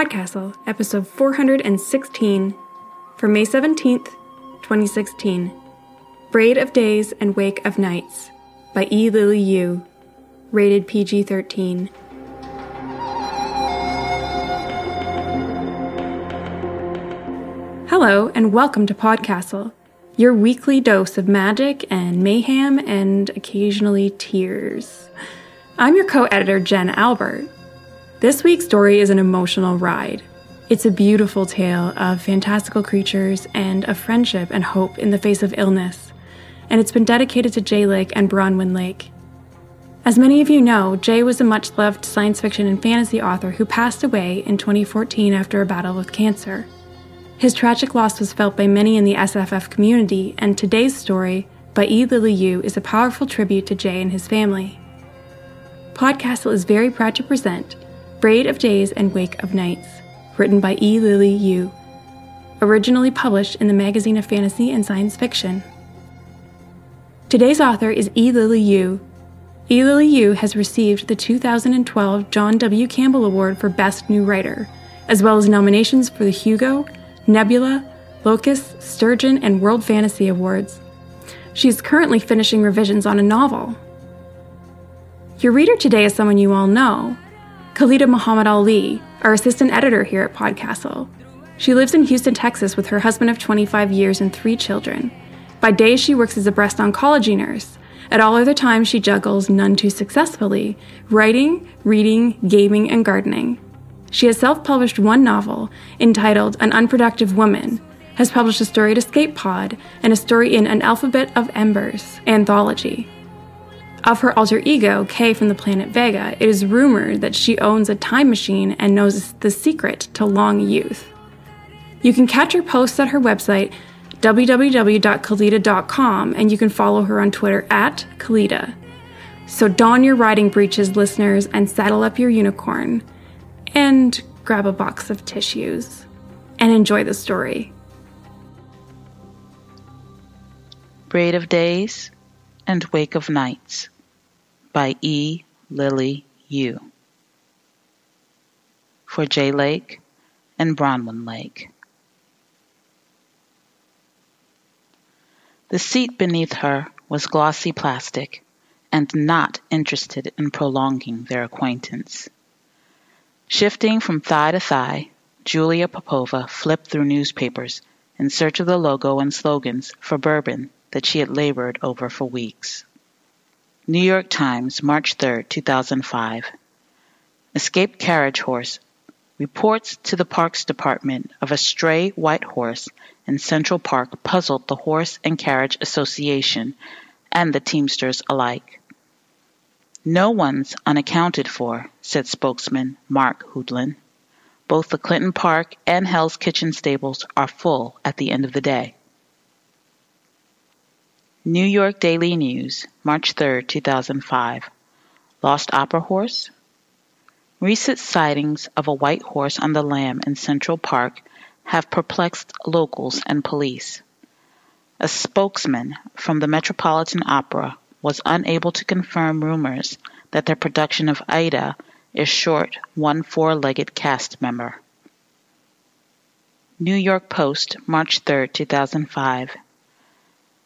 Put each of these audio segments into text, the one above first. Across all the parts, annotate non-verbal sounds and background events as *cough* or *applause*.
Podcastle, episode 416, for May 17th, 2016. Braid of Days and Wake of Nights by E. Lily Yu, rated PG 13. Hello, and welcome to Podcastle, your weekly dose of magic and mayhem and occasionally tears. I'm your co editor, Jen Albert. This week's story is an emotional ride. It's a beautiful tale of fantastical creatures and of friendship and hope in the face of illness, and it's been dedicated to Jay Lake and Bronwyn Lake. As many of you know, Jay was a much loved science fiction and fantasy author who passed away in 2014 after a battle with cancer. His tragic loss was felt by many in the SFF community, and today's story, by E. Lily Yu, is a powerful tribute to Jay and his family. Podcastle is very proud to present Braid of Days and Wake of Nights, written by E. Lily Yu, originally published in the Magazine of Fantasy and Science Fiction. Today's author is E. Lily Yu. E. Lily Yu has received the 2012 John W. Campbell Award for Best New Writer, as well as nominations for the Hugo, Nebula, Locus, Sturgeon, and World Fantasy Awards. She is currently finishing revisions on a novel. Your reader today is someone you all know, Khalida Muhammad Ali, our assistant editor here at Podcastle. She lives in Houston, Texas with her husband of 25 years and three children. By day, she works as a breast oncology nurse. At all other times, she juggles, none too successfully, writing, reading, gaming, and gardening. She has self published one novel entitled An Unproductive Woman, has published a story at Escape Pod, and a story in An Alphabet of Embers anthology. Of her alter ego, Kay from the planet Vega, it is rumored that she owns a time machine and knows the secret to long youth. You can catch her posts at her website, www.khalida.com, and you can follow her on Twitter at Khalida. So don your riding breeches, listeners, and saddle up your unicorn. And grab a box of tissues. And enjoy the story. Braid of Days and Wake of Nights by E. Lily Yu. For Jay Lake and Bronwyn Lake. The seat beneath her was glossy plastic and not interested in prolonging their acquaintance. Shifting from thigh to thigh, Julia Popova flipped through newspapers in search of the logo and slogans for bourbon that she had labored over for weeks. New York Times, March 3, 2005. Escaped carriage horse reports to the Parks Department of a stray white horse in Central Park puzzled the Horse and Carriage Association and the Teamsters alike. No one's unaccounted for, said spokesman Mark Hoodlin. Both the Clinton Park and Hell's Kitchen stables are full at the end of the day. New York Daily News, March 3, 2005. Lost Opera Horse? Recent sightings of a white horse on the lam in Central Park have perplexed locals and police. A spokesman from the Metropolitan Opera was unable to confirm rumors that their production of Aida is short one four-legged cast member. New York Post, March 3, 2005.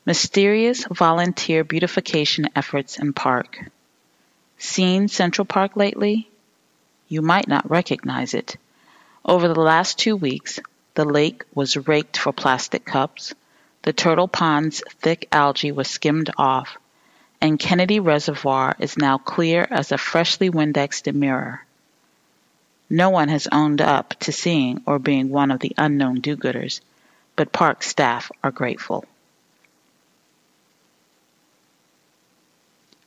Mysterious volunteer beautification efforts in park. Seen Central Park lately? You might not recognize it. Over the last two weeks, the lake was raked for plastic cups, the turtle pond's thick algae was skimmed off, and Kennedy Reservoir is now clear as a freshly Windexed mirror. No one has owned up to seeing or being one of the unknown do-gooders, but park staff are grateful.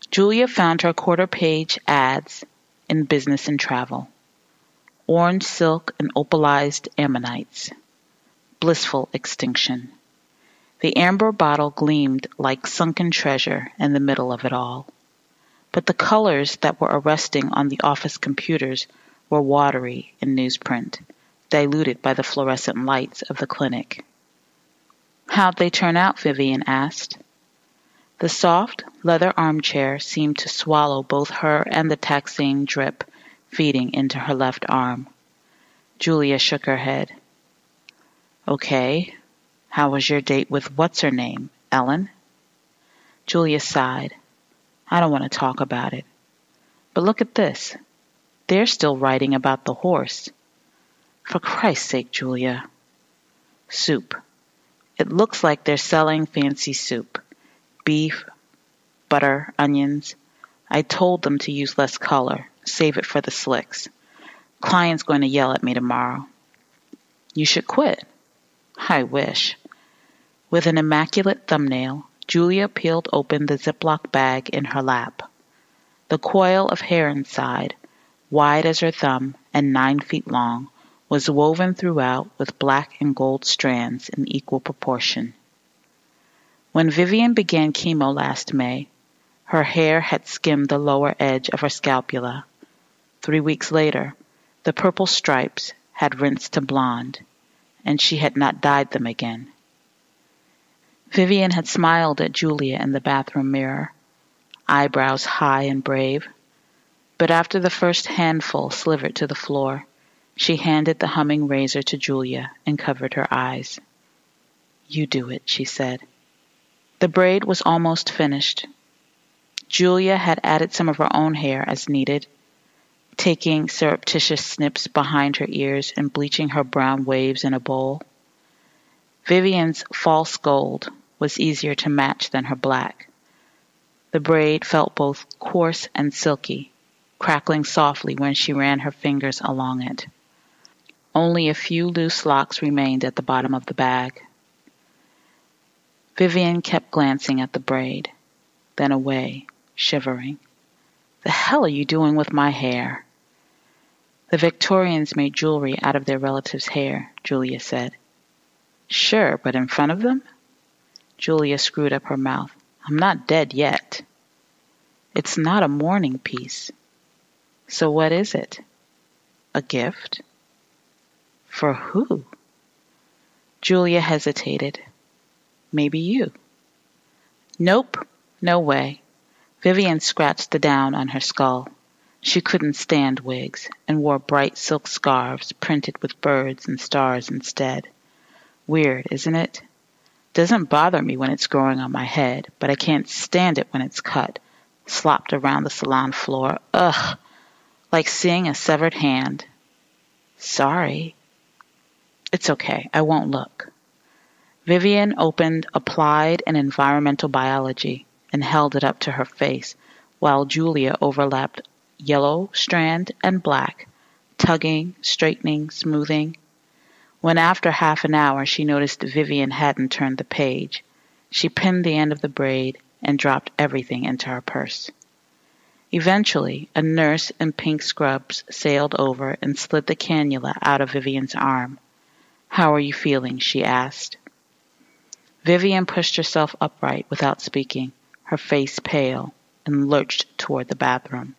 Julia found her quarter-page ads in Business and Travel. Orange silk and opalized ammonites. Blissful extinction. The amber bottle gleamed like sunken treasure in the middle of it all. But the colors that were arresting on the office computers were watery in newsprint, diluted by the fluorescent lights of the clinic. How'd they turn out? Vivian asked. The soft, leather armchair seemed to swallow both her and the taxing drip feeding into her left arm. Julia shook her head. Okay. How was your date with what's her name, Ellen? Julia sighed. I don't want to talk about it. But look at this. They're still writing about the horse. For Christ's sake, Julia. Soup. It looks like they're selling fancy soup. Beef, butter, onions. I told them to use less color. Save it for the slicks. Client's going to yell at me tomorrow. You should quit. I wish. With an immaculate thumbnail, Julia peeled open the Ziploc bag in her lap. The coil of hair inside, wide as her thumb and nine feet long, was woven throughout with black and gold strands in equal proportion. When Vivian began chemo last May, her hair had skimmed the lower edge of her scapula. Three weeks later, the purple stripes had rinsed to blonde, and she had not dyed them again. Vivian had smiled at Julia in the bathroom mirror, eyebrows high and brave. But after the first handful slivered to the floor, she handed the humming razor to Julia and covered her eyes. You do it, she said. The braid was almost finished. Julia had added some of her own hair as needed, taking surreptitious snips behind her ears and bleaching her brown waves in a bowl. Vivian's false gold was easier to match than her black. The braid felt both coarse and silky, crackling softly when she ran her fingers along it. Only a few loose locks remained at the bottom of the bag. Vivian kept glancing at the braid, then away, shivering. The hell are you doing with my hair? The Victorians made jewelry out of their relatives' hair, Julia said. Sure, but in front of them? Julia screwed up her mouth. I'm not dead yet. It's not a mourning piece. So what is it? A gift? For who? Julia hesitated. Maybe you. Nope, no way. Vivian scratched the down on her skull. She couldn't stand wigs and wore bright silk scarves printed with birds and stars instead. Weird, isn't it? Doesn't bother me when it's growing on my head, but I can't stand it when it's cut, slopped around the salon floor. Ugh! Like seeing a severed hand. Sorry. It's okay. I won't look. Vivian opened Applied and Environmental Biology and held it up to her face, while Julia overlapped yellow strand and black, tugging, straightening, smoothing. When after half an hour she noticed Vivian hadn't turned the page, she pinned the end of the braid and dropped everything into her purse. Eventually, a nurse in pink scrubs sailed over and slid the cannula out of Vivian's arm. How are you feeling? she asked. Vivian pushed herself upright without speaking, her face pale, and lurched toward the bathroom.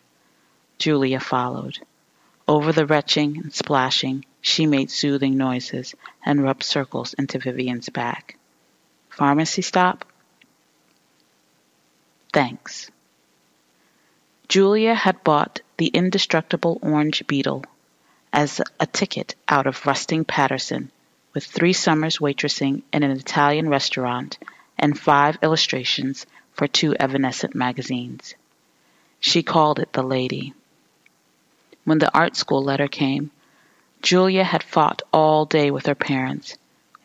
Julia followed. Over the retching and splashing, she made soothing noises and rubbed circles into Vivian's back. Pharmacy stop? Thanks. Julia had bought the indestructible orange beetle as a ticket out of rusting Paterson with three summers waitressing in an Italian restaurant and five illustrations for two evanescent magazines. She called it The Lady. When the art school letter came, Julia had fought all day with her parents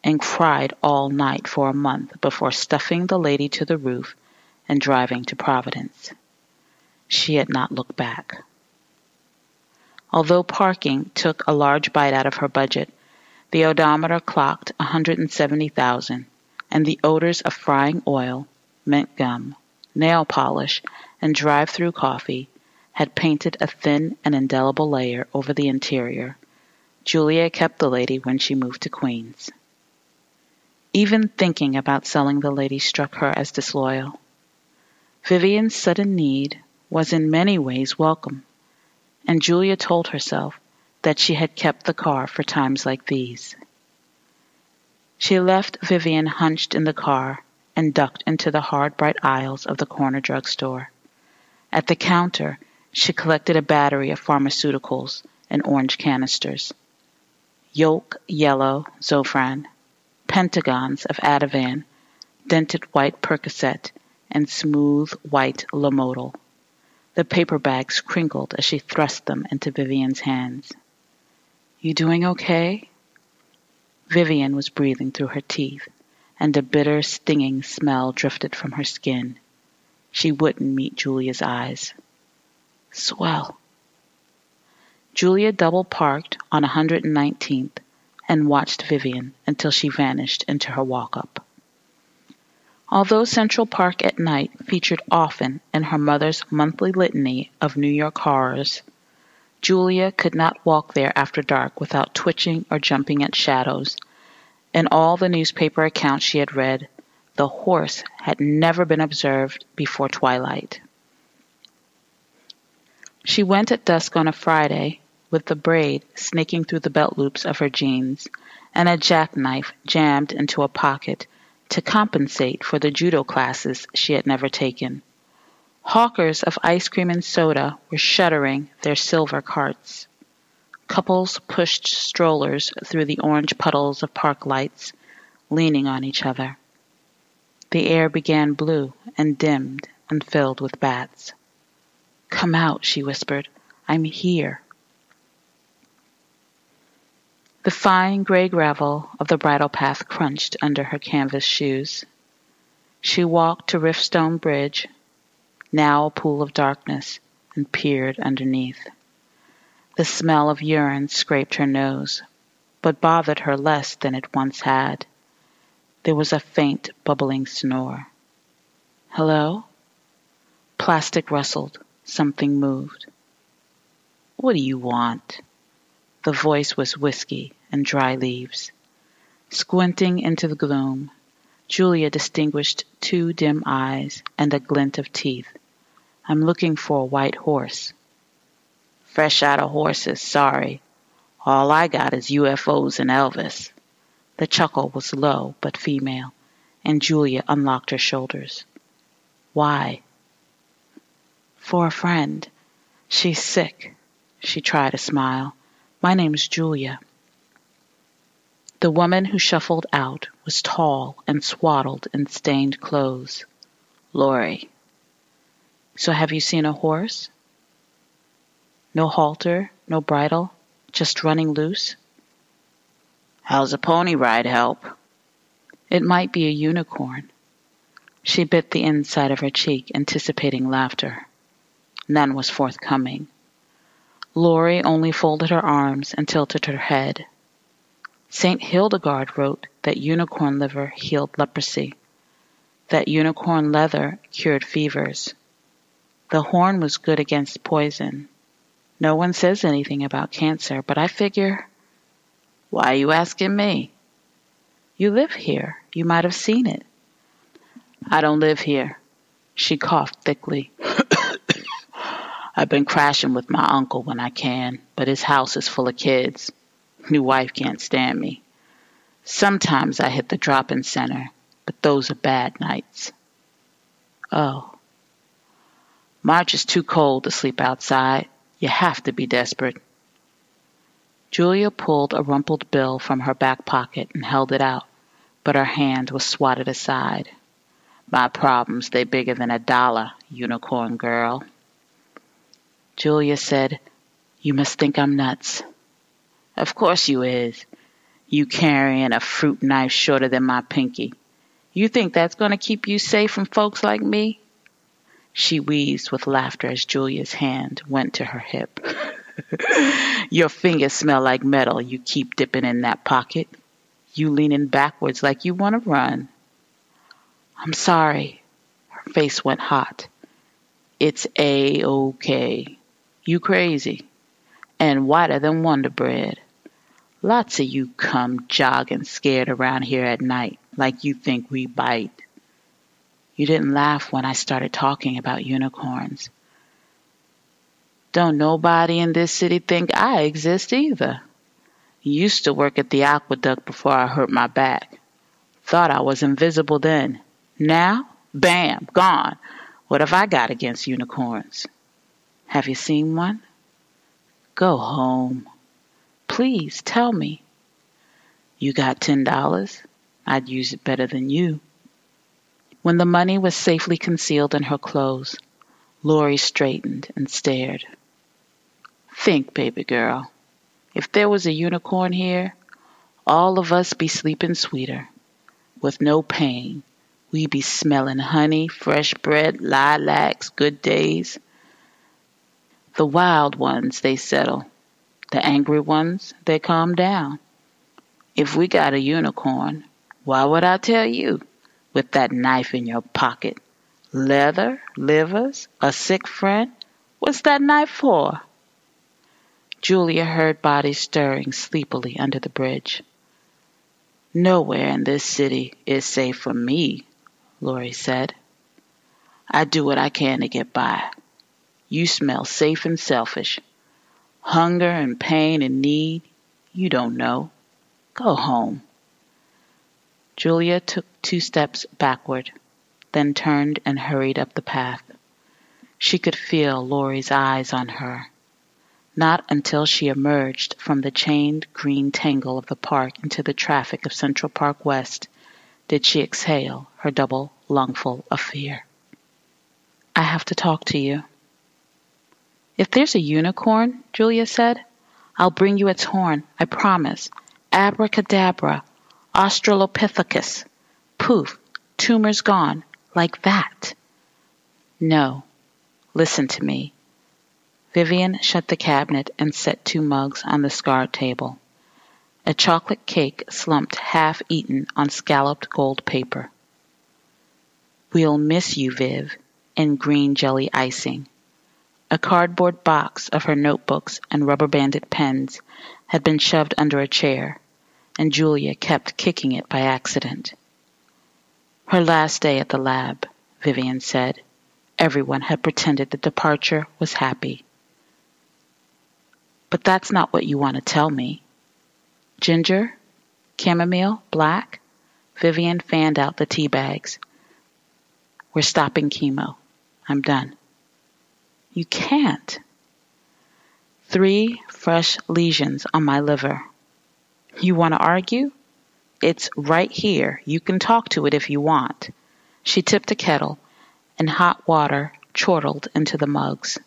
and cried all night for a month before stuffing the lady to the roof and driving to Providence. She had not looked back. Although parking took a large bite out of her budget, the odometer clocked 170,000 and the odors of frying oil, mint gum, nail polish, and drive-through coffee had painted a thin and indelible layer over the interior Julia kept the lady when she moved to Queens. Even thinking about selling the lady struck her as disloyal. Vivian's sudden need was in many ways welcome, and Julia told herself that she had kept the car for times like these. She left Vivian hunched in the car and ducked into the hard bright aisles of the corner drugstore. At the counter, she collected a battery of pharmaceuticals and orange canisters. yolk yellow Zofran, pentagons of Ativan, dented white Percocet, and smooth white Lomotil. The paper bags crinkled as she thrust them into Vivian's hands. You doing okay? Vivian was breathing through her teeth, and a bitter, stinging smell drifted from her skin. She wouldn't meet Julia's eyes. Swell. Julia double parked on 119th and watched Vivian until she vanished into her walk up. Although Central Park at night featured often in her mother's monthly litany of New York horrors, Julia could not walk there after dark without twitching or jumping at shadows. In all the newspaper accounts she had read, the horse had never been observed before twilight. She went at dusk on a Friday, with the braid snaking through the belt loops of her jeans, and a jackknife jammed into a pocket to compensate for the judo classes she had never taken. Hawkers of ice cream and soda were shuttering their silver carts. Couples pushed strollers through the orange puddles of park lights, leaning on each other. The air began blue and dimmed and filled with bats. Come out, she whispered. I'm here. The fine gray gravel of the bridle path crunched under her canvas shoes. She walked to Riftstone Bridge, now a pool of darkness, and peered underneath. The smell of urine scraped her nose, but bothered her less than it once had. There was a faint, bubbling snore. Hello? Plastic rustled. Something moved. What do you want? The voice was whiskey and dry leaves. Squinting into the gloom, Julia distinguished two dim eyes and a glint of teeth. I'm looking for a white horse. Fresh out of horses, sorry. All I got is UFOs and Elvis. The chuckle was low but female, and Julia unlocked her shoulders. Why? For a friend. She's sick. She tried a smile. My name's Julia. The woman who shuffled out was tall and swaddled in stained clothes. Laurie. So have you seen a horse? No halter, no bridle, just running loose? How's a pony ride help? It might be a unicorn. She bit the inside of her cheek, anticipating laughter. None was forthcoming. Laurie only folded her arms and tilted her head. St. Hildegard wrote that unicorn liver healed leprosy, that unicorn leather cured fevers. The horn was good against poison. No one says anything about cancer, but I figure, why are you asking me? You live here. You might have seen it. I don't live here. She coughed thickly. *coughs* I've been crashing with my uncle when I can, but his house is full of kids. New wife can't stand me. Sometimes I hit the drop-in center, but those are bad nights. Oh. March is too cold to sleep outside. You have to be desperate. Julia pulled a rumpled bill from her back pocket and held it out, but her hand was swatted aside. My problems, they bigger than a dollar, unicorn girl. Julia said, You must think I'm nuts. Of course you is. You carrying a fruit knife shorter than my pinky. You think that's going to keep you safe from folks like me? She wheezed with laughter as Julia's hand went to her hip. *laughs* Your fingers smell like metal you keep dipping in that pocket. You leaning backwards like you want to run. I'm sorry. Her face went hot. It's A-okay. You crazy. And whiter than Wonder Bread. Lots of you come jogging scared around here at night like you think we bite. You didn't laugh when I started talking about unicorns. Don't nobody in this city think I exist either. Used to work at the aqueduct before I hurt my back. Thought I was invisible then. Now, bam, gone. What have I got against unicorns? Have you seen one? Go home. Please tell me. You got ten dollars? I'd use it better than you. When the money was safely concealed in her clothes, Lori straightened and stared. Think, baby girl, if there was a unicorn here, all of us be sleeping sweeter, with no pain. We be smelling honey, fresh bread, lilacs, good days. The wild ones, they settle. The angry ones, they calm down. If we got a unicorn, why would I tell you? With that knife in your pocket. Leather, livers, a sick friend? What's that knife for? Julia heard bodies stirring sleepily under the bridge. Nowhere in this city is safe for me, Lori said. I do what I can to get by. You smell safe and selfish. Hunger and pain and need, you don't know. Go home. Julia took two steps backward, then turned and hurried up the path. She could feel Lori's eyes on her. Not until she emerged from the chained green tangle of the park into the traffic of Central Park West did she exhale her double lungful of fear. I have to talk to you. If there's a unicorn, Julia said, I'll bring you its horn, I promise. Abracadabra, Australopithecus. Poof, tumor's gone, like that. No, listen to me. Vivian shut the cabinet and set two mugs on the scarred table. A chocolate cake slumped half eaten on scalloped gold paper. We'll miss you, Viv, in green jelly icing. A cardboard box of her notebooks and rubber banded pens had been shoved under a chair and Julia kept kicking it by accident. Her last day at the lab, Vivian said. Everyone had pretended the departure was happy. But that's not what you want to tell me. Ginger? Chamomile? Black? Vivian fanned out the tea bags. We're stopping chemo. I'm done. You can't. Three fresh lesions on my liver. You want to argue? It's right here. You can talk to it if you want. She tipped a kettle, and hot water chortled into the mugs.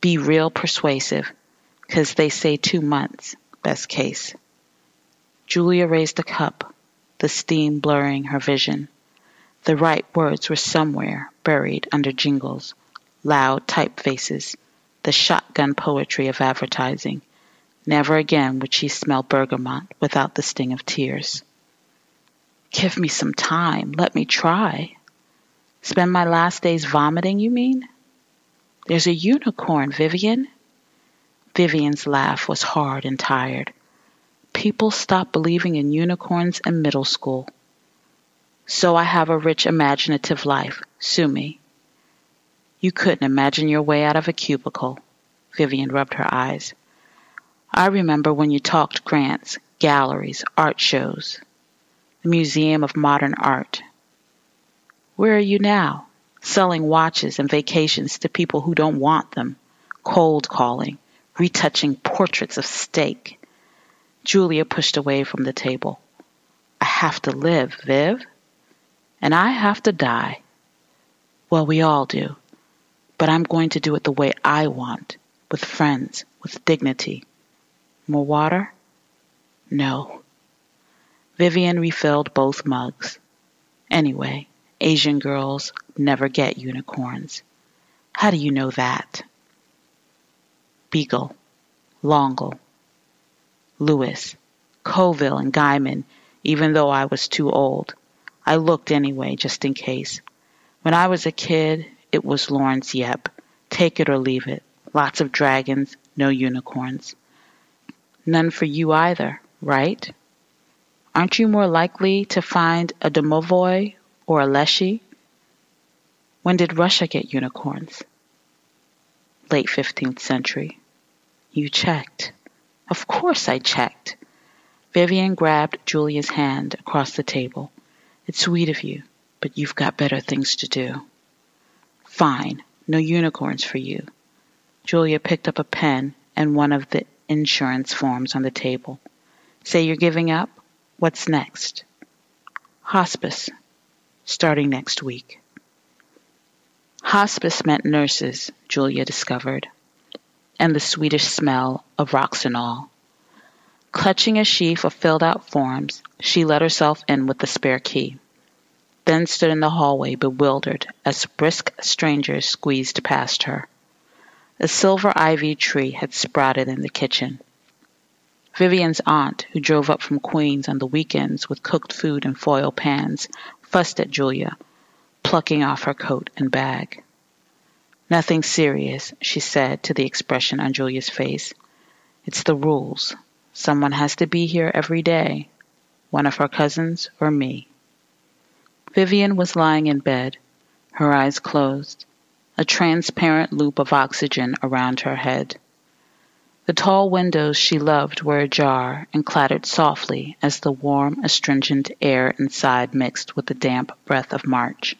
Be real persuasive, 'cause they say two months, best case. Julia raised a cup, the steam blurring her vision. The right words were somewhere buried under jingles, loud typefaces, the shotgun poetry of advertising. Never again would she smell bergamot without the sting of tears. Give me some time. Let me try. Spend my last days vomiting, you mean? There's a unicorn, Vivian. Vivian's laugh was hard and tired. People stopped believing in unicorns in middle school. So I have a rich imaginative life. Sue me. You couldn't imagine your way out of a cubicle. Vivian rubbed her eyes. I remember when you talked grants, galleries, art shows, the Museum of Modern Art. Where are you now? Selling watches and vacations to people who don't want them, cold calling, retouching portraits of steak. Julia pushed away from the table. I have to live, Viv. And I have to die. Well, we all do. But I'm going to do it the way I want, with friends, with dignity. More water? No. Vivian refilled both mugs. Anyway, Asian girls never get unicorns. How do you know that? Beagle, L'Engle, Lewis, Coville, and Gaiman, even though I was too old. I looked anyway, just in case. When I was a kid, it was Lawrence Yep. Take it or leave it. Lots of dragons, no unicorns. None for you either, right? Aren't you more likely to find a domovoi or a leshy? When did Russia get unicorns? Late 15th century. You checked. Of course I checked. Vivian grabbed Julia's hand across the table. It's sweet of you, but you've got better things to do. Fine, no unicorns for you. Julia picked up a pen and one of the insurance forms on the table. Say you're giving up What's next? Hospice, starting next week. Hospice meant nurses, Julia discovered, and the Swedish smell of Roxanol. Clutching a sheaf of filled out forms, she let herself in with the spare key, then stood in the hallway bewildered as brisk strangers squeezed past her. A silver IV tree had sprouted in the kitchen. Vivian's aunt, who drove up from Queens on the weekends with cooked food in foil pans, fussed at Julia, plucking off her coat and bag. Nothing serious, she said to the expression on Julia's face. It's the rules. Someone has to be here every day. One of her cousins or me. Vivian was lying in bed, her eyes closed, a transparent loop of oxygen around her head. The tall windows she loved were ajar and clattered softly as the warm, astringent air inside mixed with the damp breath of March.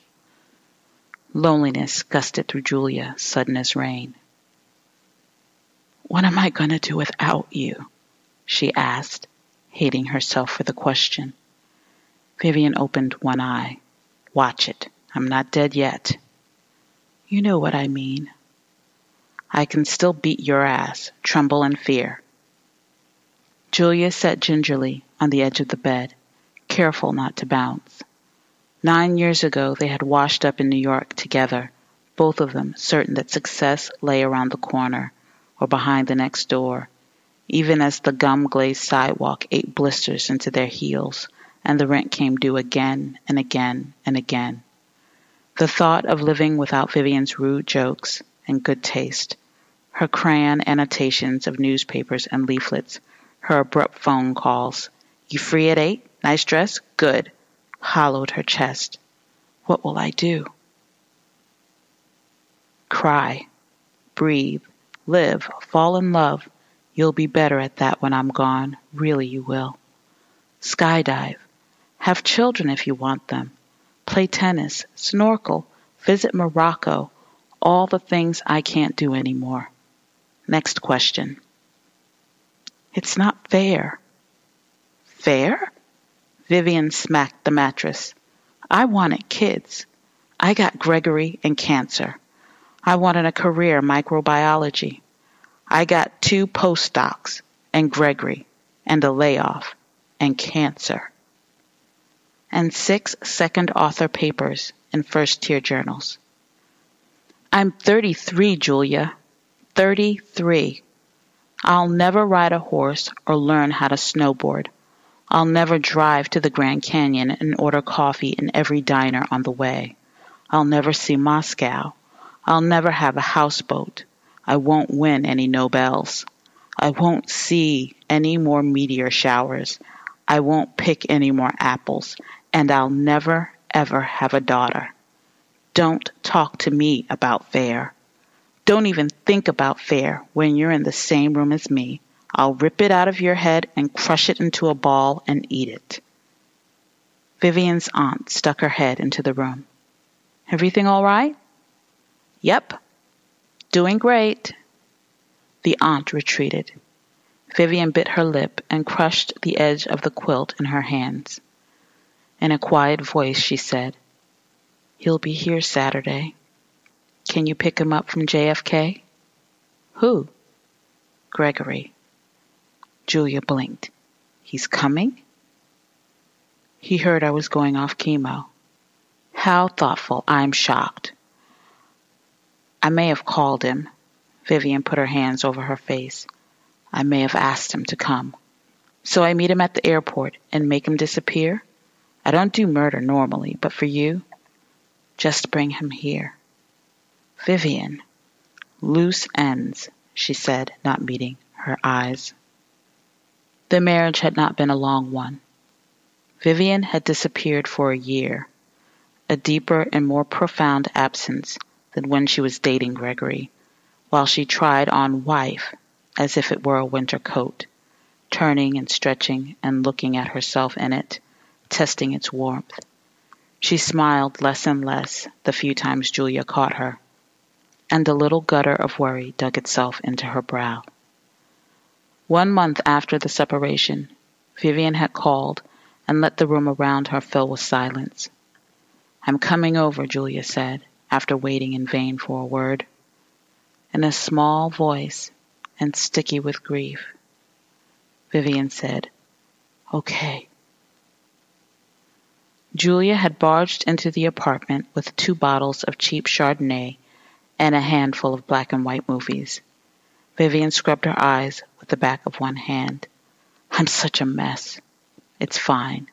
Loneliness gusted through Julia, sudden as rain. What am I going to do without you? she asked, hating herself for the question. Vivian opened one eye. Watch it. I'm not dead yet. You know what I mean. I can still beat your ass, tremble in fear. Julia sat gingerly on the edge of the bed, careful not to bounce. Nine years ago, they had washed up in New York together, both of them certain that success lay around the corner or behind the next door, even as the gum glazed sidewalk ate blisters into their heels and the rent came due again and again and again. The thought of living without Vivian's rude jokes and good taste, her crayon annotations of newspapers and leaflets, her abrupt phone calls, You free at eight? Nice dress? Good hollowed her chest. What will I do? Cry, breathe, live, fall in love. You'll be better at that when I'm gone. Really, you will. Skydive. Have children if you want them. Play tennis, snorkel, visit Morocco. All the things I can't do anymore. Next question. It's not fair. Fair? Vivian smacked the mattress. I wanted kids. I got Gregory and cancer. I wanted a career in microbiology. I got two postdocs and Gregory and a layoff and cancer. And six second author papers in first tier journals. I'm 33, Julia. 33. I'll never ride a horse or learn how to snowboard. I'll never drive to the Grand Canyon and order coffee in every diner on the way. I'll never see Moscow. I'll never have a houseboat. I won't win any Nobels. I won't see any more meteor showers. I won't pick any more apples. And I'll never, ever have a daughter. Don't talk to me about fair. Don't even think about fair when you're in the same room as me. I'll rip it out of your head and crush it into a ball and eat it. Vivian's aunt stuck her head into the room. Everything all right? Yep. Doing great. The aunt retreated. Vivian bit her lip and crushed the edge of the quilt in her hands. In a quiet voice, she said, He'll be here Saturday. Can you pick him up from JFK? Who? Gregory. Julia blinked. He's coming? He heard I was going off chemo. How thoughtful. I'm shocked. I may have called him. Vivian put her hands over her face. I may have asked him to come. So I meet him at the airport and make him disappear? I don't do murder normally, but for you, just bring him here. Vivian. Loose ends, she said, not meeting her eyes. The marriage had not been a long one. Vivian had disappeared for a year, a deeper and more profound absence than when she was dating Gregory, while she tried on wife as if it were a winter coat, turning and stretching and looking at herself in it, testing its warmth. She smiled less and less the few times Julia caught her, and a little gutter of worry dug itself into her brow. One month after the separation, Vivian had called and let the room around her fill with silence. I'm coming over, Julia said, after waiting in vain for a word. In a small voice and sticky with grief, Vivian said, Okay. Julia had barged into the apartment with two bottles of cheap Chardonnay and a handful of black and white movies. Vivian scrubbed her eyes with the back of one hand. I'm such a mess. It's fine.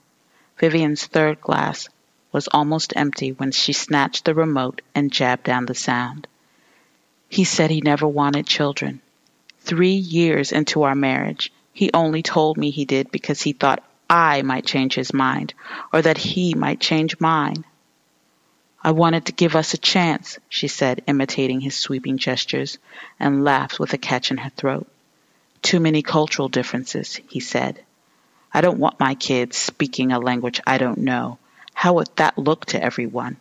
Vivian's third glass was almost empty when she snatched the remote and jabbed down the sound. He said he never wanted children. Three years into our marriage, he only told me he did because he thought I might change his mind, or that he might change mine. I wanted to give us a chance, she said, imitating his sweeping gestures, and laughed with a catch in her throat. Too many cultural differences, he said. I don't want my kids speaking a language I don't know. How would that look to everyone?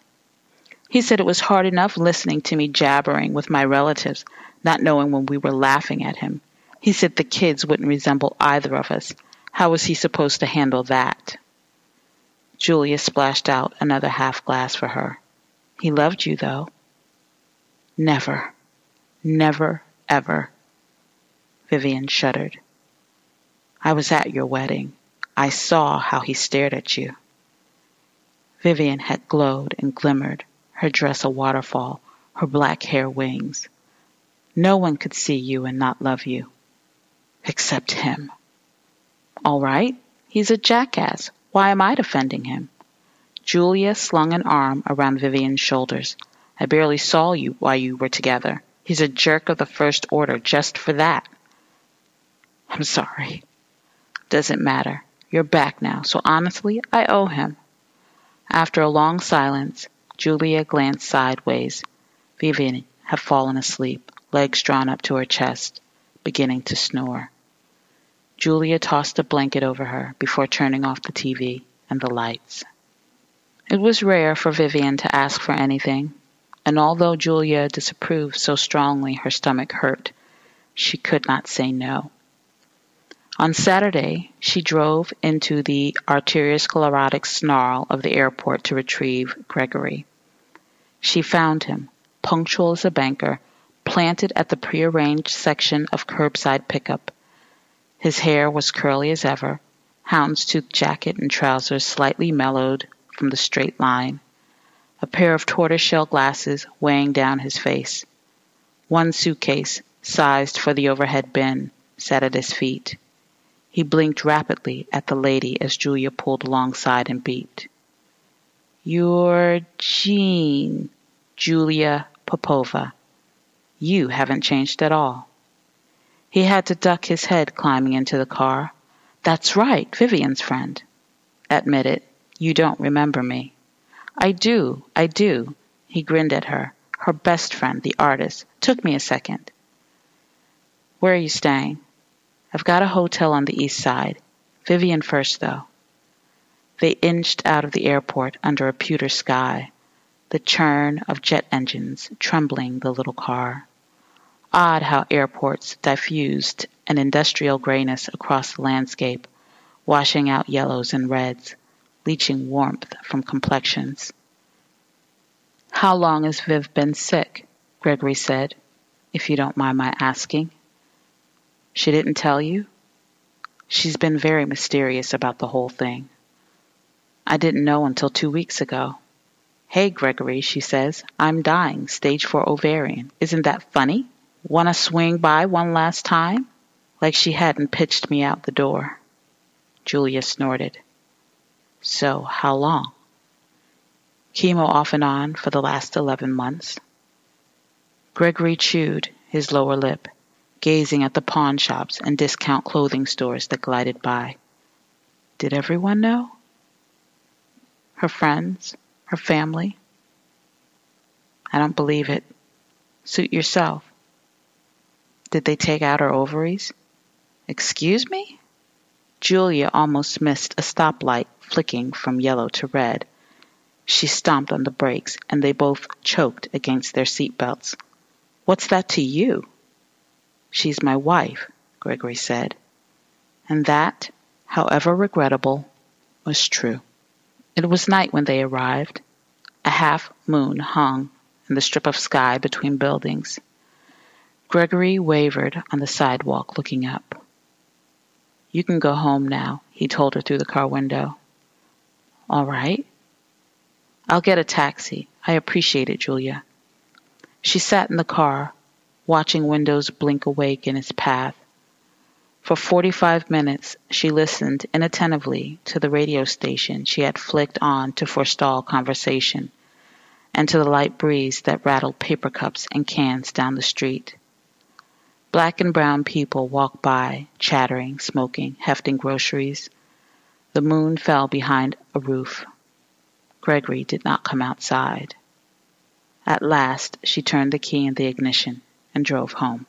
He said it was hard enough listening to me jabbering with my relatives, not knowing when we were laughing at him. He said the kids wouldn't resemble either of us. How was he supposed to handle that? Julia splashed out another half glass for her. He loved you, though. Never, never, ever. Vivian shuddered. I was at your wedding. I saw how he stared at you. Vivian had glowed and glimmered, her dress a waterfall, her black hair wings. No one could see you and not love you. Except him. All right, he's a jackass. Why am I defending him? Julia slung an arm around Vivian's shoulders. I barely saw you while you were together. He's a jerk of the first order just for that. I'm sorry. Doesn't matter. You're back now, so honestly, I owe him. After a long silence, Julia glanced sideways. Vivian had fallen asleep, legs drawn up to her chest, beginning to snore. Julia tossed a blanket over her before turning off the TV and the lights. It was rare for Vivian to ask for anything, and although Julia disapproved so strongly her stomach hurt, she could not say no. On Saturday, she drove into the arteriosclerotic snarl of the airport to retrieve Gregory. She found him, punctual as a banker, planted at the prearranged section of curbside pickup. His hair was curly as ever, houndstooth jacket and trousers slightly mellowed from the straight line, a pair of tortoiseshell glasses weighing down his face. One suitcase, sized for the overhead bin, sat at his feet. He blinked rapidly at the lady as Julia pulled alongside and beeped. You're Jean, Julia Popova. You haven't changed at all. He had to duck his head climbing into the car. That's right, Vivian's friend. Admit it, you don't remember me. I do, I do. He grinned at her. Her best friend, the artist. Took me a second. Where are you staying? I've got a hotel on the east side. Vivian first, though. They inched out of the airport under a pewter sky, the churn of jet engines trembling the little car. Odd how airports diffused an industrial grayness across the landscape, washing out yellows and reds, leaching warmth from complexions. How long has Viv been sick? Gregory said, if you don't mind my asking. She didn't tell you? She's been very mysterious about the whole thing. I didn't know until two weeks ago. Hey, Gregory, she says, I'm dying, stage four ovarian. Isn't that funny? Wanna swing by one last time? Like she hadn't pitched me out the door. Julia snorted. So, how long? Chemo off and on for the last eleven months. Gregory chewed his lower lip gazing at the pawn shops and discount clothing stores that glided by. Did everyone know? Her friends? Her family? I don't believe it. Suit yourself. Did they take out her ovaries? Excuse me? Julia almost missed a stoplight flicking from yellow to red. She stomped on the brakes and they both choked against their seat belts. What's that to you? She's my wife, Gregory said. And that, however regrettable, was true. It was night when they arrived. A half moon hung in the strip of sky between buildings. Gregory wavered on the sidewalk, looking up. You can go home now, he told her through the car window. All right. I'll get a taxi. I appreciate it, Julia. She sat in the car, watching windows blink awake in its path. For 45 minutes, she listened inattentively to the radio station she had flicked on to forestall conversation, and to the light breeze that rattled paper cups and cans down the street. Black and brown people walked by, chattering, smoking, hefting groceries. The moon fell behind a roof. Gregory did not come outside. At last she turned the key in the ignition and drove home.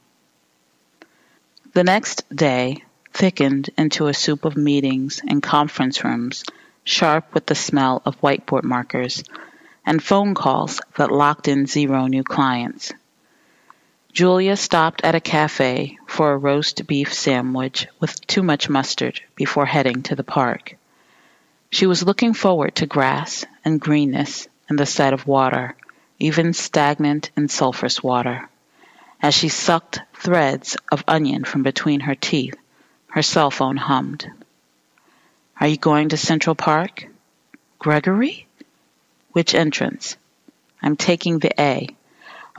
The next day thickened into a soup of meetings and conference rooms, sharp with the smell of whiteboard markers, and phone calls that locked in zero new clients. Julia stopped at a cafe for a roast beef sandwich with too much mustard before heading to the park. She was looking forward to grass and greenness and the sight of water, even stagnant and sulphurous water. As she sucked threads of onion from between her teeth, her cell phone hummed. Are you going to Central Park? Gregory? Which entrance? I'm taking the A.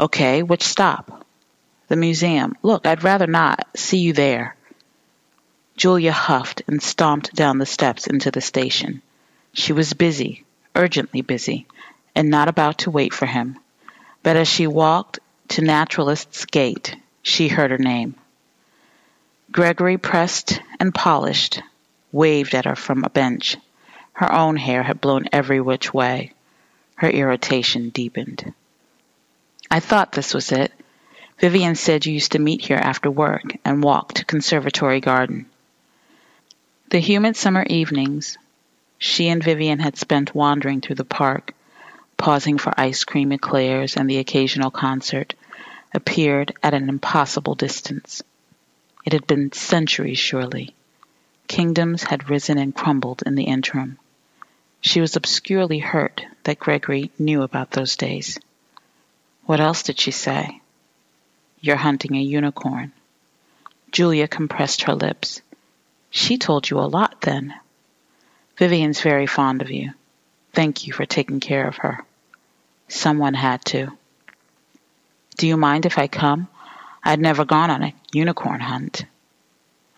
Okay, which stop? The museum. Look, I'd rather not see you there. Julia huffed and stomped down the steps into the station. She was busy, urgently busy, and not about to wait for him. But as she walked to Naturalist's Gate, she heard her name. Gregory pressed and polished, waved at her from a bench. Her own hair had blown every which way. Her irritation deepened. I thought this was it. Vivian said you used to meet here after work and walk to Conservatory Garden. The humid summer evenings she and Vivian had spent wandering through the park, pausing for ice cream eclairs and the occasional concert, appeared at an impossible distance. It had been centuries, surely. Kingdoms had risen and crumbled in the interim. She was obscurely hurt that Gregory knew about those days. What else did she say? You're hunting a unicorn. Julia compressed her lips. She told you a lot then. Vivian's very fond of you. Thank you for taking care of her. Someone had to. Do you mind if I come? I'd never gone on a unicorn hunt.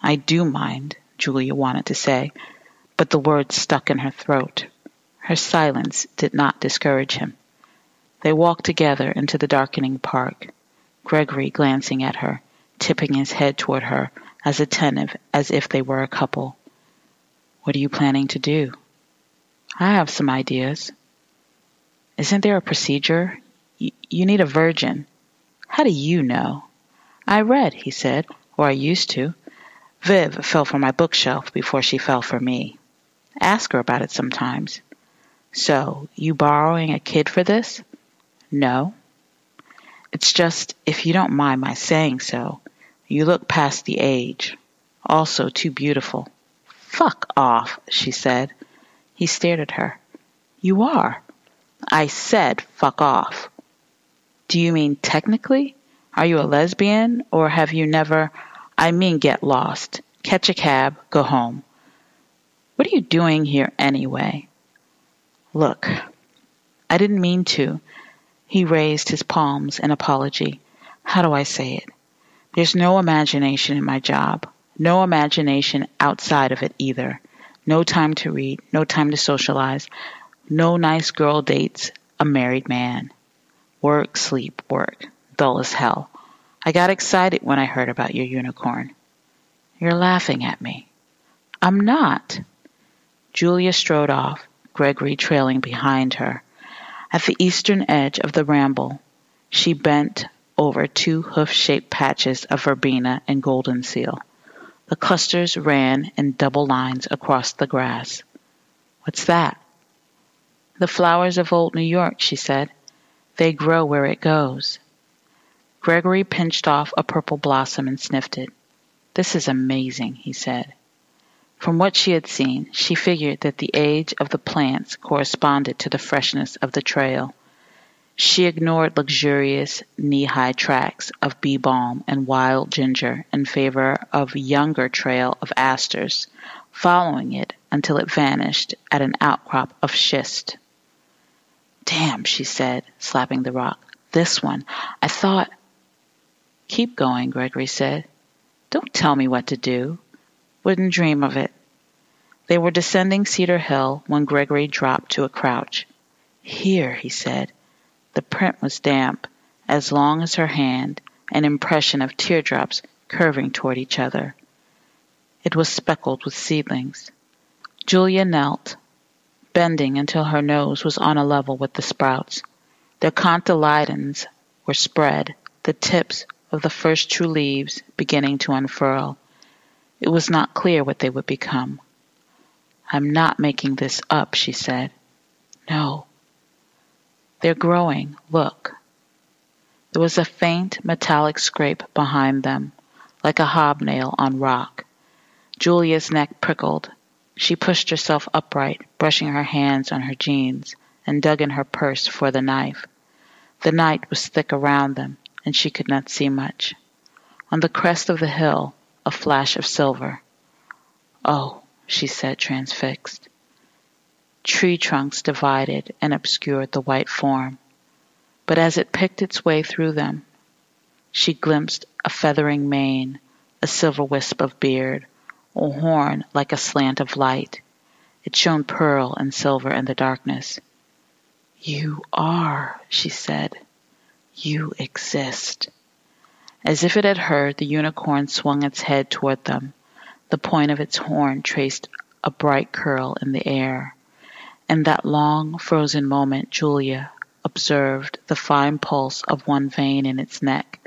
I do mind, Julia wanted to say, but the words stuck in her throat. Her silence did not discourage him. They walked together into the darkening park. Gregory glancing at her, tipping his head toward her, as attentive as if they were a couple. What are you planning to do? I have some ideas. Isn't there a procedure? Y- you need a virgin. How do you know? I read, he said, or I used to. Viv fell for my bookshelf before she fell for me. Ask her about it sometimes. So, you borrowing a kid for this? No. It's just, if you don't mind my saying so, you look past the age. Also too beautiful. Fuck off, she said. He stared at her. You are. I said fuck off. Do you mean technically? Are you a lesbian or have you never? I mean get lost. Catch a cab, go home. What are you doing here anyway? Look, I didn't mean to. He raised his palms in apology. How do I say it? There's no imagination in my job. No imagination outside of it either. No time to read. No time to socialize. No nice girl dates a married man. Work, sleep, work. Dull as hell. I got excited when I heard about your unicorn. You're laughing at me. I'm not. Julia strode off, Gregory trailing behind her. At the eastern edge of the ramble, she bent over two hoof-shaped patches of verbena and golden seal. The clusters ran in double lines across the grass. What's that? The flowers of old New York, she said. They grow where it goes. Gregory pinched off a purple blossom and sniffed it. This is amazing, he said. From what she had seen, she figured that the age of the plants corresponded to the freshness of the trail. She ignored luxurious knee-high tracks of bee balm and wild ginger in favor of younger trail of asters, following it until it vanished at an outcrop of schist. Damn, she said, slapping the rock. This one. I thought. Keep going, Gregory said. Don't tell me what to do. Wouldn't dream of it. They were descending Cedar Hill when Gregory dropped to a crouch. Here, he said. The print was damp, as long as her hand, an impression of teardrops curving toward each other. It was speckled with seedlings. Julia knelt, bending until her nose was on a level with the sprouts. Their cotyledons were spread, the tips of the first true leaves beginning to unfurl. It was not clear what they would become. I'm not making this up, she said. No. They're growing, look. There was a faint metallic scrape behind them, like a hobnail on rock. Julia's neck prickled. She pushed herself upright, brushing her hands on her jeans, and dug in her purse for the knife. The night was thick around them, and she could not see much. On the crest of the hill, a flash of silver. Oh, she said, transfixed. Tree trunks divided and obscured the white form, but as it picked its way through them, she glimpsed a feathering mane, a silver wisp of beard, a horn like a slant of light. It shone pearl and silver in the darkness. You are, she said. You exist. As if it had heard, the unicorn swung its head toward them. The point of its horn traced a bright curl in the air. In that long, frozen moment, Julia observed the fine pulse of one vein in its neck,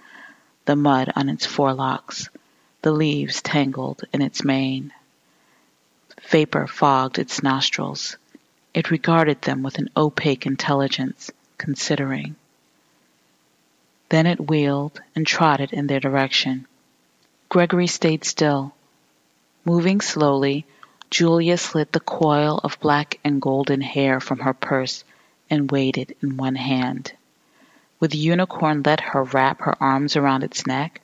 the mud on its forelocks, the leaves tangled in its mane. Vapor fogged its nostrils. It regarded them with an opaque intelligence, considering. Then it wheeled and trotted in their direction. Gregory stayed still. Moving slowly, Julia slid the coil of black and golden hair from her purse and weighed it in one hand. Would the unicorn let her wrap her arms around its neck?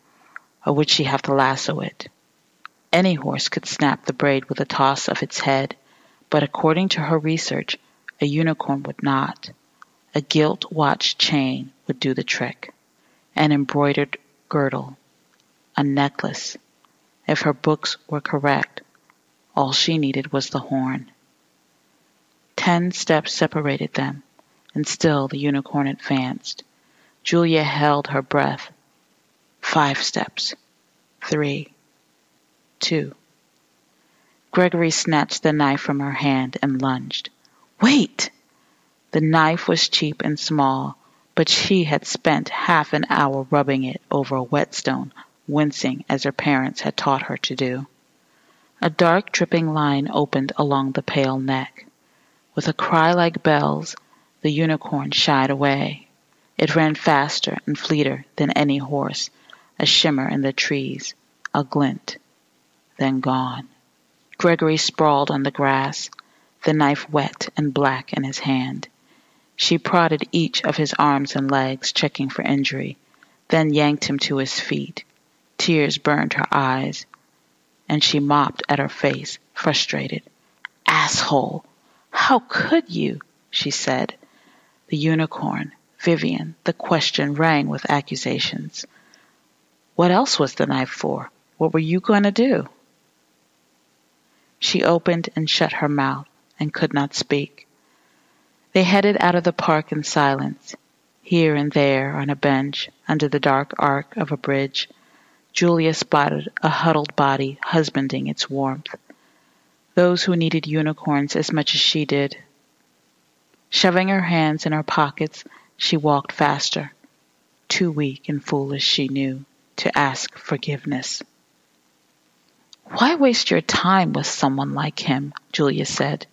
or would she have to lasso it? Any horse could snap the braid with a toss of its head, but according to her research, a unicorn would not. A gilt watch chain would do the trick, an embroidered girdle, a necklace. If her books were correct, all she needed was the horn. Ten steps separated them, and still the unicorn advanced. Julia held her breath Five steps. Three. Two. Gregory snatched the knife from her hand and lunged. Wait! The knife was cheap and small, but she had spent half an hour rubbing it over a whetstone, wincing as her parents had taught her to do. A dark dripping line opened along the pale neck. With a cry like bells, the unicorn shied away. It ran faster and fleeter than any horse, a shimmer in the trees, a glint, then gone. Gregory sprawled on the grass, the knife wet and black in his hand. She prodded each of his arms and legs, checking for injury, then yanked him to his feet. Tears burned her eyes, and she mopped at her face, frustrated. Asshole! How could you? she said. The unicorn, Vivian, the question rang with accusations. What else was the knife for? What were you going to do? She opened and shut her mouth and could not speak. They headed out of the park in silence. Here and there, on a bench, under the dark arc of a bridge, Julia spotted a huddled body husbanding its warmth. Those who needed unicorns as much as she did. Shoving her hands in her pockets, she walked faster, too weak and foolish, she knew to ask forgiveness. Why waste your time with someone like him? Julia said.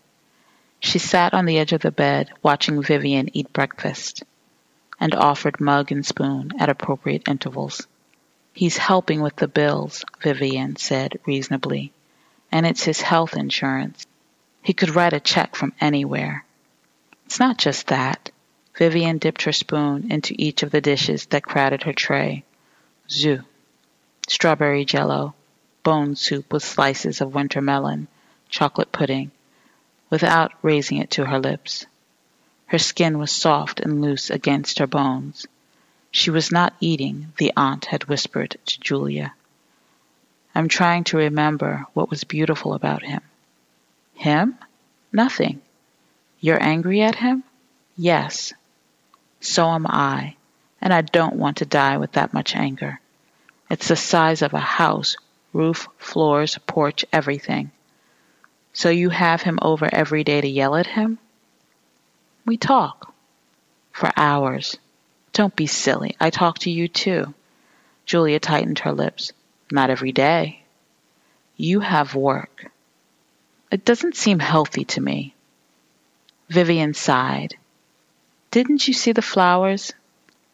She sat on the edge of the bed, watching Vivian eat breakfast, and offered mug and spoon at appropriate intervals. He's helping with the bills, Vivian said reasonably, And it's his health insurance. He could write a check from anywhere. It's not just that. Vivian dipped her spoon into each of the dishes that crowded her tray. Zoo. Strawberry jello, bone soup with slices of winter melon, chocolate pudding, without raising it to her lips. Her skin was soft and loose against her bones. She was not eating, the aunt had whispered to Julia. I'm trying to remember what was beautiful about him. Him? Nothing. You're angry at him? Yes. So am I, and I don't want to die with that much anger. It's the size of a house, roof, floors, porch, everything. So you have him over every day to yell at him? We talk. For hours. Don't be silly. I talk to you too. Julia tightened her lips. Not every day. You have work. It doesn't seem healthy to me. Vivian sighed. Didn't you see the flowers?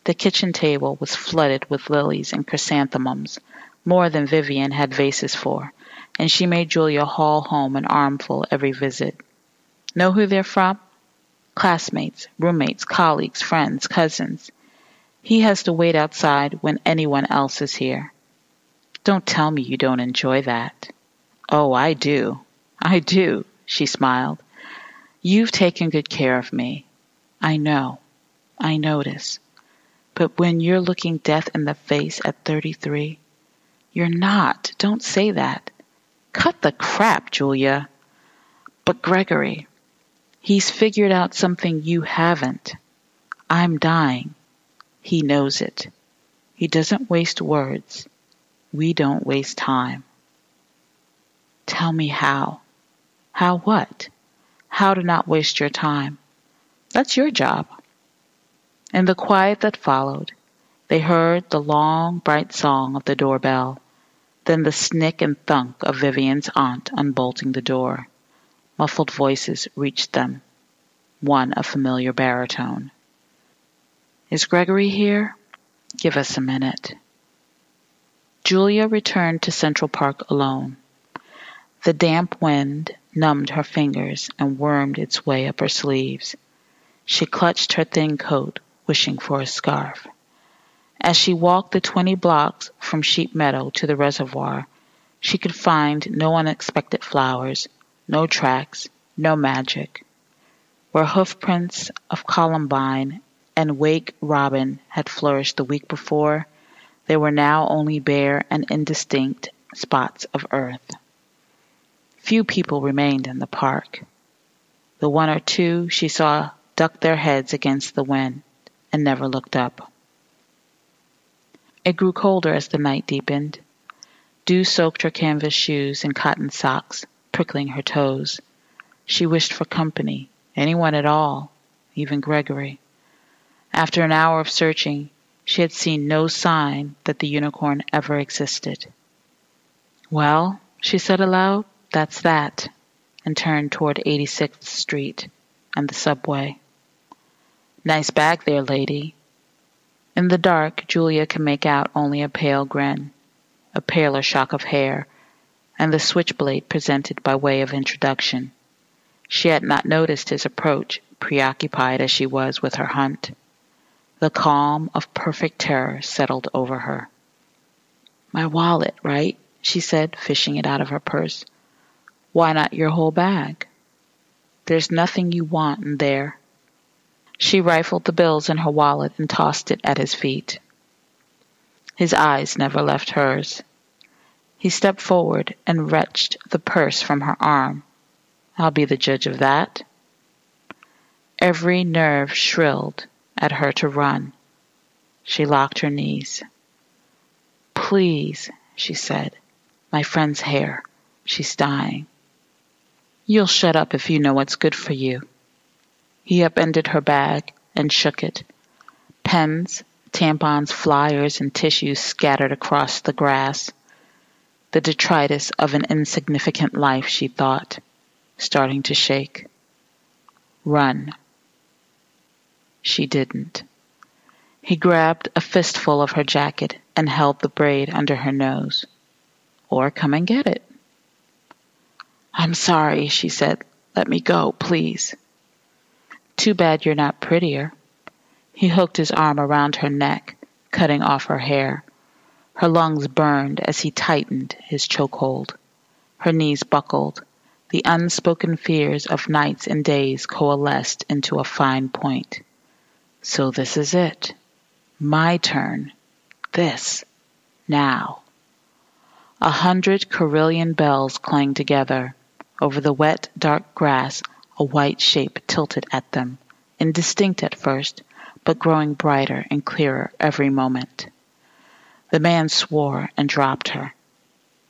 The kitchen table was flooded with lilies and chrysanthemums, more than Vivian had vases for, and she made Julia haul home an armful every visit. Know who they're from? Classmates, roommates, colleagues, friends, cousins. He has to wait outside when anyone else is here. Don't tell me you don't enjoy that. Oh, I do. I do, she smiled. You've taken good care of me. I know. I notice. But when you're looking death in the face at 33, you're not. Don't say that. Cut the crap, Julia. But Gregory, he's figured out something you haven't. I'm dying. He knows it. He doesn't waste words. We don't waste time. Tell me how. How what? How to not waste your time. That's your job. In the quiet that followed, they heard the long, bright song of the doorbell, then the snick and thunk of Vivian's aunt unbolting the door. Muffled voices reached them, one a familiar baritone. Is Gregory here? Give us a minute. Julia returned to Central Park alone. The damp wind numbed her fingers and wormed its way up her sleeves. She clutched her thin coat, wishing for a scarf. As she walked the twenty blocks from Sheep Meadow to the reservoir, she could find no unexpected flowers, no tracks, no magic. Where hoofprints of columbine and wake robin had flourished the week before, there were now only bare and indistinct spots of earth. Few people remained in the park. The one or two she saw ducked their heads against the wind and never looked up. It grew colder as the night deepened. Dew soaked her canvas shoes and cotton socks, prickling her toes. She wished for company, anyone at all, even Gregory. After an hour of searching, she had seen no sign that the unicorn ever existed. Well, she said aloud, that's that, and turned toward 86th Street and the subway. Nice bag there, lady. In the dark, Julia could make out only a pale grin, a paler shock of hair, and the switchblade presented by way of introduction. She had not noticed his approach, preoccupied as she was with her hunt. The calm of perfect terror settled over her. My wallet, right? she said, fishing it out of her purse. Why not your whole bag? There's nothing you want in there. She rifled the bills in her wallet and tossed it at his feet. His eyes never left hers. He stepped forward and wrenched the purse from her arm. I'll be the judge of that. Every nerve shrilled at her to run. She locked her knees. Please, she said, my friend's hair. She's dying. You'll shut up if you know what's good for you. He upended her bag and shook it. Pens, tampons, flyers, and tissues scattered across the grass. The detritus of an insignificant life, she thought, starting to shake. Run. She didn't. He grabbed a fistful of her jacket and held the braid under her nose. Or come and get it. I'm sorry, she said. Let me go, please. Too bad you're not prettier. He hooked his arm around her neck, cutting off her hair. Her lungs burned as he tightened his chokehold. Her knees buckled. The unspoken fears of nights and days coalesced into a fine point. So this is it. My turn. This. Now. A hundred carillon bells clanged together. Over the wet, dark grass, a white shape tilted at them, indistinct at first, but growing brighter and clearer every moment. The man swore and dropped her.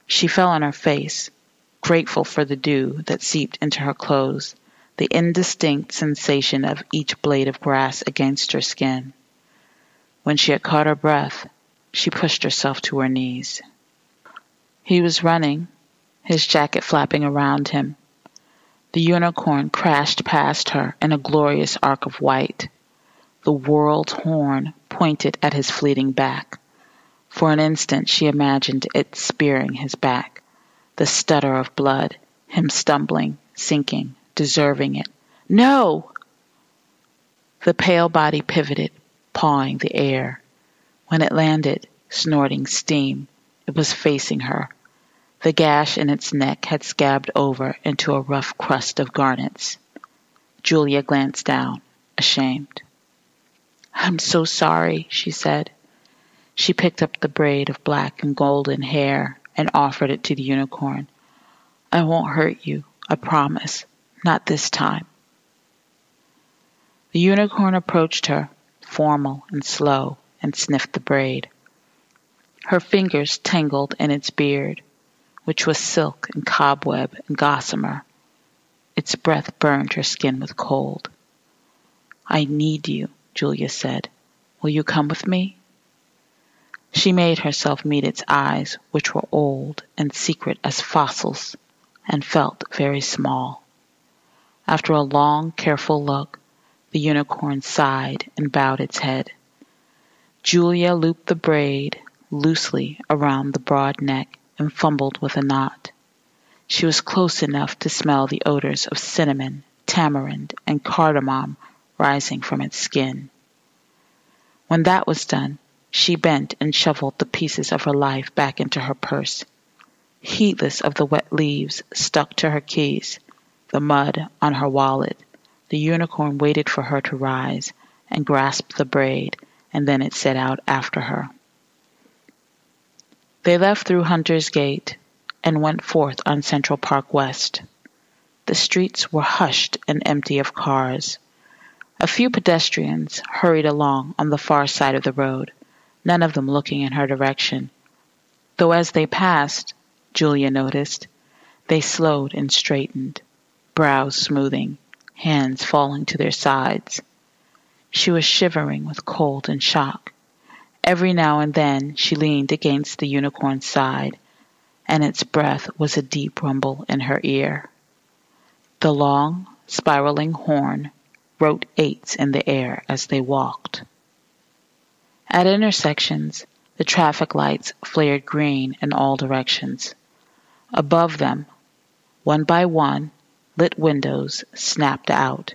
She fell on her face, grateful for the dew that seeped into her clothes, the indistinct sensation of each blade of grass against her skin. When she had caught her breath, she pushed herself to her knees. He was running, his jacket flapping around him. The unicorn crashed past her in a glorious arc of white. The world's horn pointed at his fleeting back. For an instant she imagined it spearing his back. The stutter of blood, him stumbling, sinking, deserving it. No! The pale body pivoted, pawing the air. When it landed, snorting steam, it was facing her, the gash in its neck had scabbed over into a rough crust of garnets. Julia glanced down, ashamed. I'm so sorry, she said. She picked up the braid of black and golden hair and offered it to the unicorn. I won't hurt you, I promise. Not this time. The unicorn approached her, formal and slow, and sniffed the braid. Her fingers tangled in its beard which was silk and cobweb and gossamer. Its breath burned her skin with cold. I need you, Julia said. Will you come with me? She made herself meet its eyes, which were old and secret as fossils, and felt very small. After a long, careful look, the unicorn sighed and bowed its head. Julia looped the braid loosely around the broad neck and fumbled with a knot. She was close enough to smell the odors of cinnamon, tamarind, and cardamom rising from its skin. When that was done, she bent and shoveled the pieces of her life back into her purse. Heedless of the wet leaves stuck to her keys, the mud on her wallet, the unicorn waited for her to rise and grasp the braid, and then it set out after her. They left through Hunter's Gate and went forth on Central Park West. The streets were hushed and empty of cars. A few pedestrians hurried along on the far side of the road, none of them looking in her direction. Though as they passed, Julia noticed, they slowed and straightened, brows smoothing, hands falling to their sides. She was shivering with cold and shock. Every now and then she leaned against the unicorn's side, and its breath was a deep rumble in her ear. The long, spiraling horn wrote eights in the air as they walked. At intersections, the traffic lights flared green in all directions. Above them, one by one, lit windows snapped out.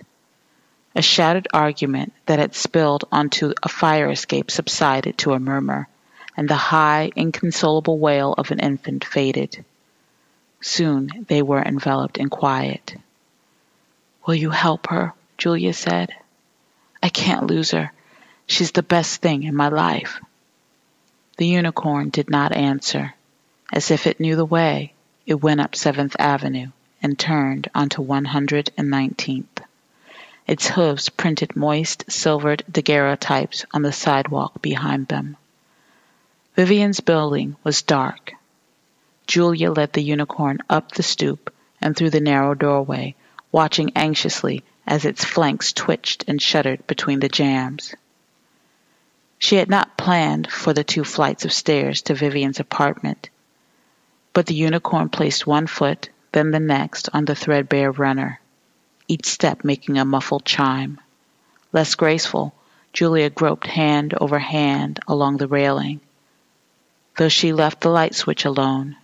A shouted argument that had spilled onto a fire escape subsided to a murmur, and the high, inconsolable wail of an infant faded. Soon they were enveloped in quiet. Will you help her? Julia said. I can't lose her. She's the best thing in my life. The unicorn did not answer. As if it knew the way, it went up Seventh Avenue and turned onto 119th. Its hooves printed moist, silvered daguerreotypes on the sidewalk behind them. Vivian's building was dark. Julia led the unicorn up the stoop and through the narrow doorway, watching anxiously as its flanks twitched and shuddered between the jambs. She had not planned for the two flights of stairs to Vivian's apartment, but the unicorn placed one foot, then the next, on the threadbare runner each step making a muffled chime. Less graceful, Julia groped hand over hand along the railing. Though she left the light switch alone,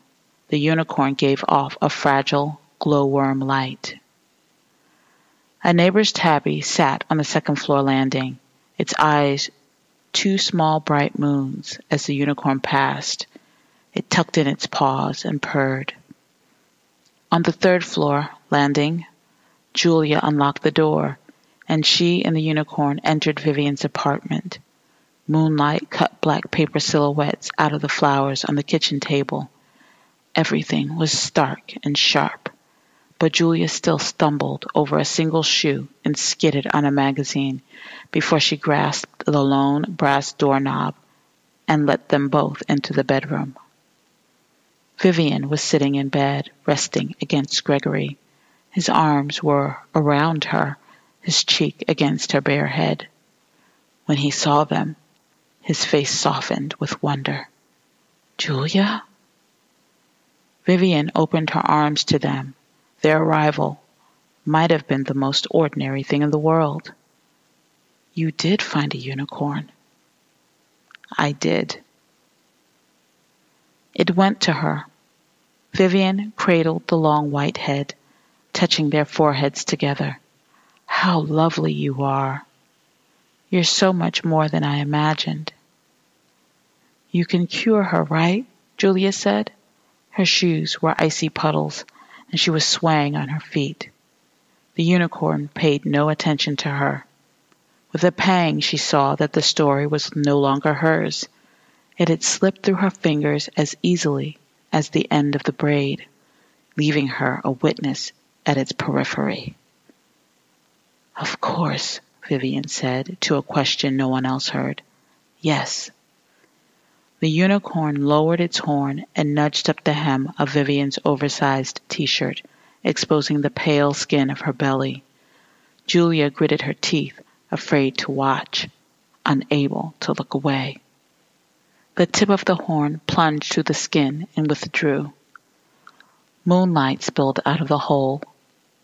the unicorn gave off a fragile, glowworm light. A neighbor's tabby sat on the second floor landing, its eyes two small bright moons as the unicorn passed. It tucked in its paws and purred. On the third floor landing, Julia unlocked the door, and she and the unicorn entered Vivian's apartment. Moonlight cut black paper silhouettes out of the flowers on the kitchen table. Everything was stark and sharp but Julia still stumbled over a single shoe and skidded on a magazine before she grasped the lone brass doorknob and let them both into the bedroom. Vivian was sitting in bed, resting against Gregory. His arms were around her, his cheek against her bare head. When he saw them, his face softened with wonder. Julia? Vivian opened her arms to them their arrival might have been the most ordinary thing in the world. You did find a unicorn. I did. It went to her. Vivian cradled the long white head, touching their foreheads together. How lovely you are. You're so much more than I imagined. You can cure her, right? Julia said. Her shoes were icy puddles and she was swaying on her feet. The unicorn paid no attention to her. With a pang, she saw that the story was no longer hers. It had slipped through her fingers as easily as the end of the braid, leaving her a witness at its periphery. Of course, Vivian said to a question no one else heard. Yes. The unicorn lowered its horn and nudged up the hem of Vivian's oversized t-shirt, exposing the pale skin of her belly. Julia gritted her teeth, afraid to watch, unable to look away. The tip of the horn plunged through the skin and withdrew. Moonlight spilled out of the hole,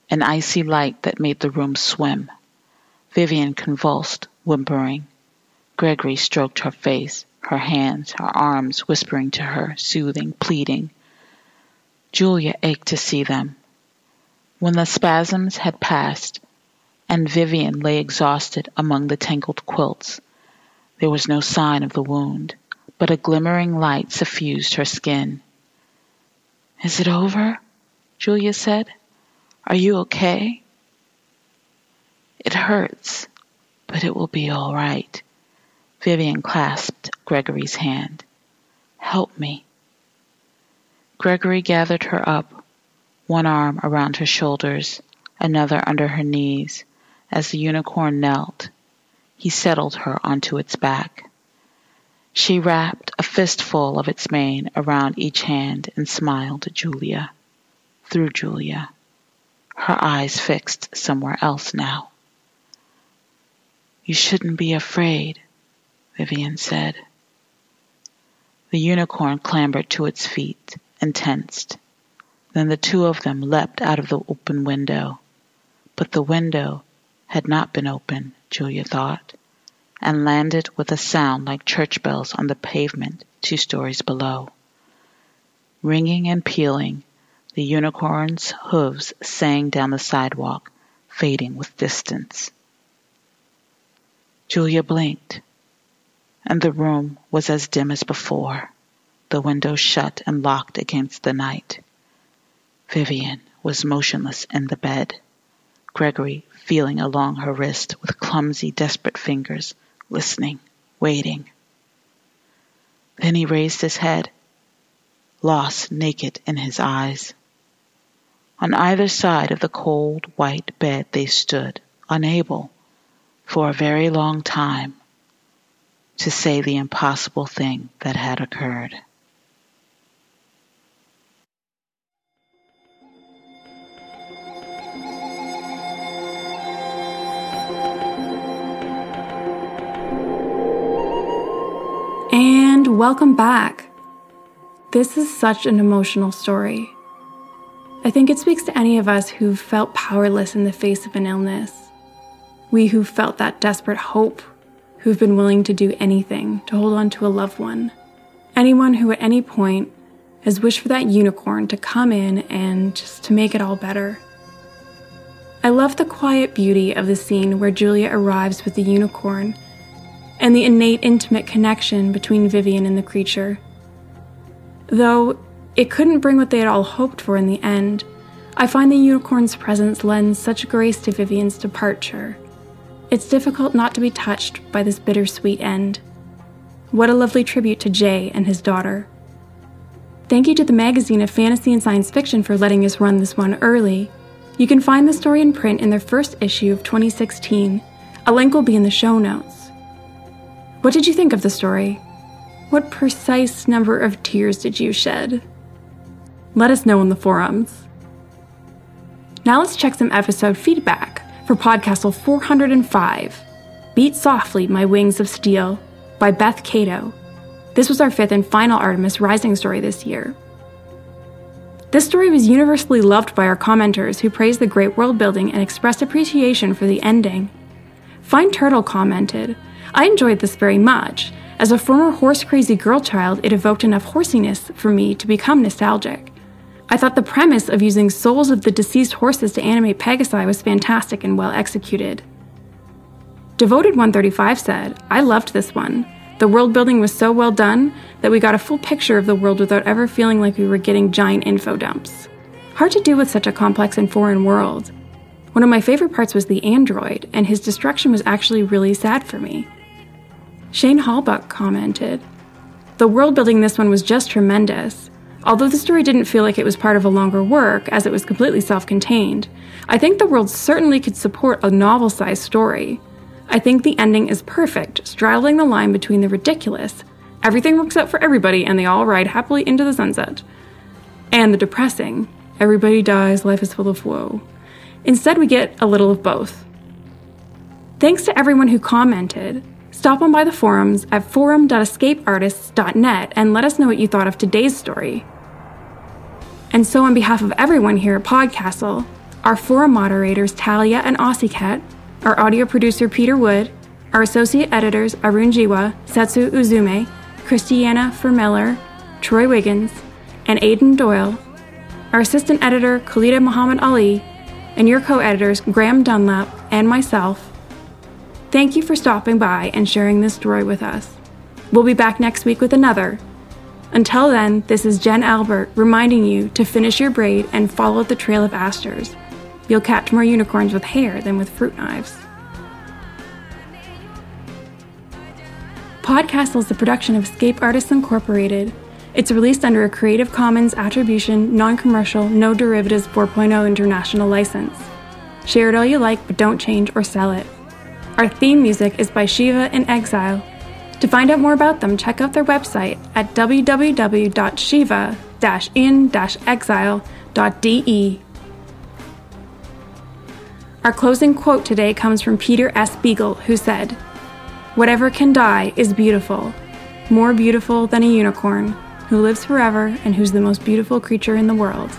an icy light that made the room swim. Vivian convulsed, whimpering. Gregory stroked her face, her hands, her arms whispering to her, soothing, pleading. Julia ached to see them. When the spasms had passed and Vivian lay exhausted among the tangled quilts, there was no sign of the wound, but a glimmering light suffused her skin. Is it over? Julia said. Are you okay? It hurts, but it will be all right. Vivian clasped Gregory's hand. Help me. Gregory gathered her up, one arm around her shoulders, another under her knees. As the unicorn knelt, he settled her onto its back. She wrapped a fistful of its mane around each hand and smiled at Julia, through Julia, her eyes fixed somewhere else now. You shouldn't be afraid, Vivian said. The unicorn clambered to its feet and tensed. Then the two of them leapt out of the open window. But the window had not been open, Julia thought, and landed with a sound like church bells on the pavement two stories below. Ringing and pealing, the unicorn's hooves sang down the sidewalk, fading with distance. Julia blinked and the room was as dim as before, the window shut and locked against the night. Vivian was motionless in the bed, Gregory feeling along her wrist with clumsy, desperate fingers, listening, waiting. Then he raised his head, loss naked in his eyes. On either side of the cold white bed they stood, unable, for a very long time, to say the impossible thing that had occurred. And welcome back. This is such an emotional story. I think it speaks to any of us who've felt powerless in the face of an illness. We who felt that desperate hope who've been willing to do anything to hold on to a loved one. Anyone who at any point has wished for that unicorn to come in and just to make it all better. I love the quiet beauty of the scene where Julia arrives with the unicorn and the innate intimate connection between Vivian and the creature. Though it couldn't bring what they had all hoped for in the end, I find the unicorn's presence lends such grace to Vivian's departure. It's difficult not to be touched by this bittersweet end. What a lovely tribute to Jay and his daughter. Thank you to the magazine of fantasy and science fiction for letting us run this one early. You can find the story in print in their first issue of 2016. A link will be in the show notes. What did you think of the story? What precise number of tears did you shed? Let us know in the forums. Now let's check some episode feedback for Podcastle 405 Beat Softly My Wings of Steel by Beth Cato. This was our fifth and final Artemis Rising story this year. This story was universally loved by our commenters who praised the great world building and expressed appreciation for the ending. Fine Turtle commented, I enjoyed this very much. As a former horse crazy girl child, it evoked enough horsiness for me to become nostalgic. I thought the premise of using souls of the deceased horses to animate Pegasi was fantastic and well executed. Devoted 135 said, I loved this one. The world building was so well done that we got a full picture of the world without ever feeling like we were getting giant info dumps. Hard to do with such a complex and foreign world. One of my favorite parts was the android, and his destruction was actually really sad for me. Shane Hallbuck commented, The world building this one was just tremendous. Although the story didn't feel like it was part of a longer work, as it was completely self contained, I think the world certainly could support a novel sized story. I think the ending is perfect, straddling the line between the ridiculous, everything works out for everybody and they all ride happily into the sunset, and the depressing, everybody dies, life is full of woe. Instead, we get a little of both. Thanks to everyone who commented. Stop on by the forums at forum.escapeartists.net and let us know what you thought of today's story. And so, on behalf of everyone here at Podcastle, our forum moderators Talia and Cat, our audio producer Peter Wood, our associate editors Arun Jiwa, Setsu Uzume, Christiana Vermiller, Troy Wiggins, and Aidan Doyle, our assistant editor Khaalidah Muhammad Ali, and your co editors Graeme Dunlop and myself. Thank you for stopping by and sharing this story with us. We'll be back next week with another until then, this is Jen Albert reminding you to finish your braid and follow the trail of asters. You'll catch more unicorns with hair than with fruit knives. Podcastle is a production of Escape Artists Incorporated. It's released under a Creative Commons Attribution, Non Commercial, No Derivatives 4.0 International License. Share it all you like, but don't change or sell it. Our theme music is by Shiva in Exile to find out more about them, check out their website at www.shiva-in-exile.de. Our closing quote today comes from Peter S. Beagle, who said, Whatever can die is beautiful, more beautiful than a unicorn, who lives forever and who's the most beautiful creature in the world.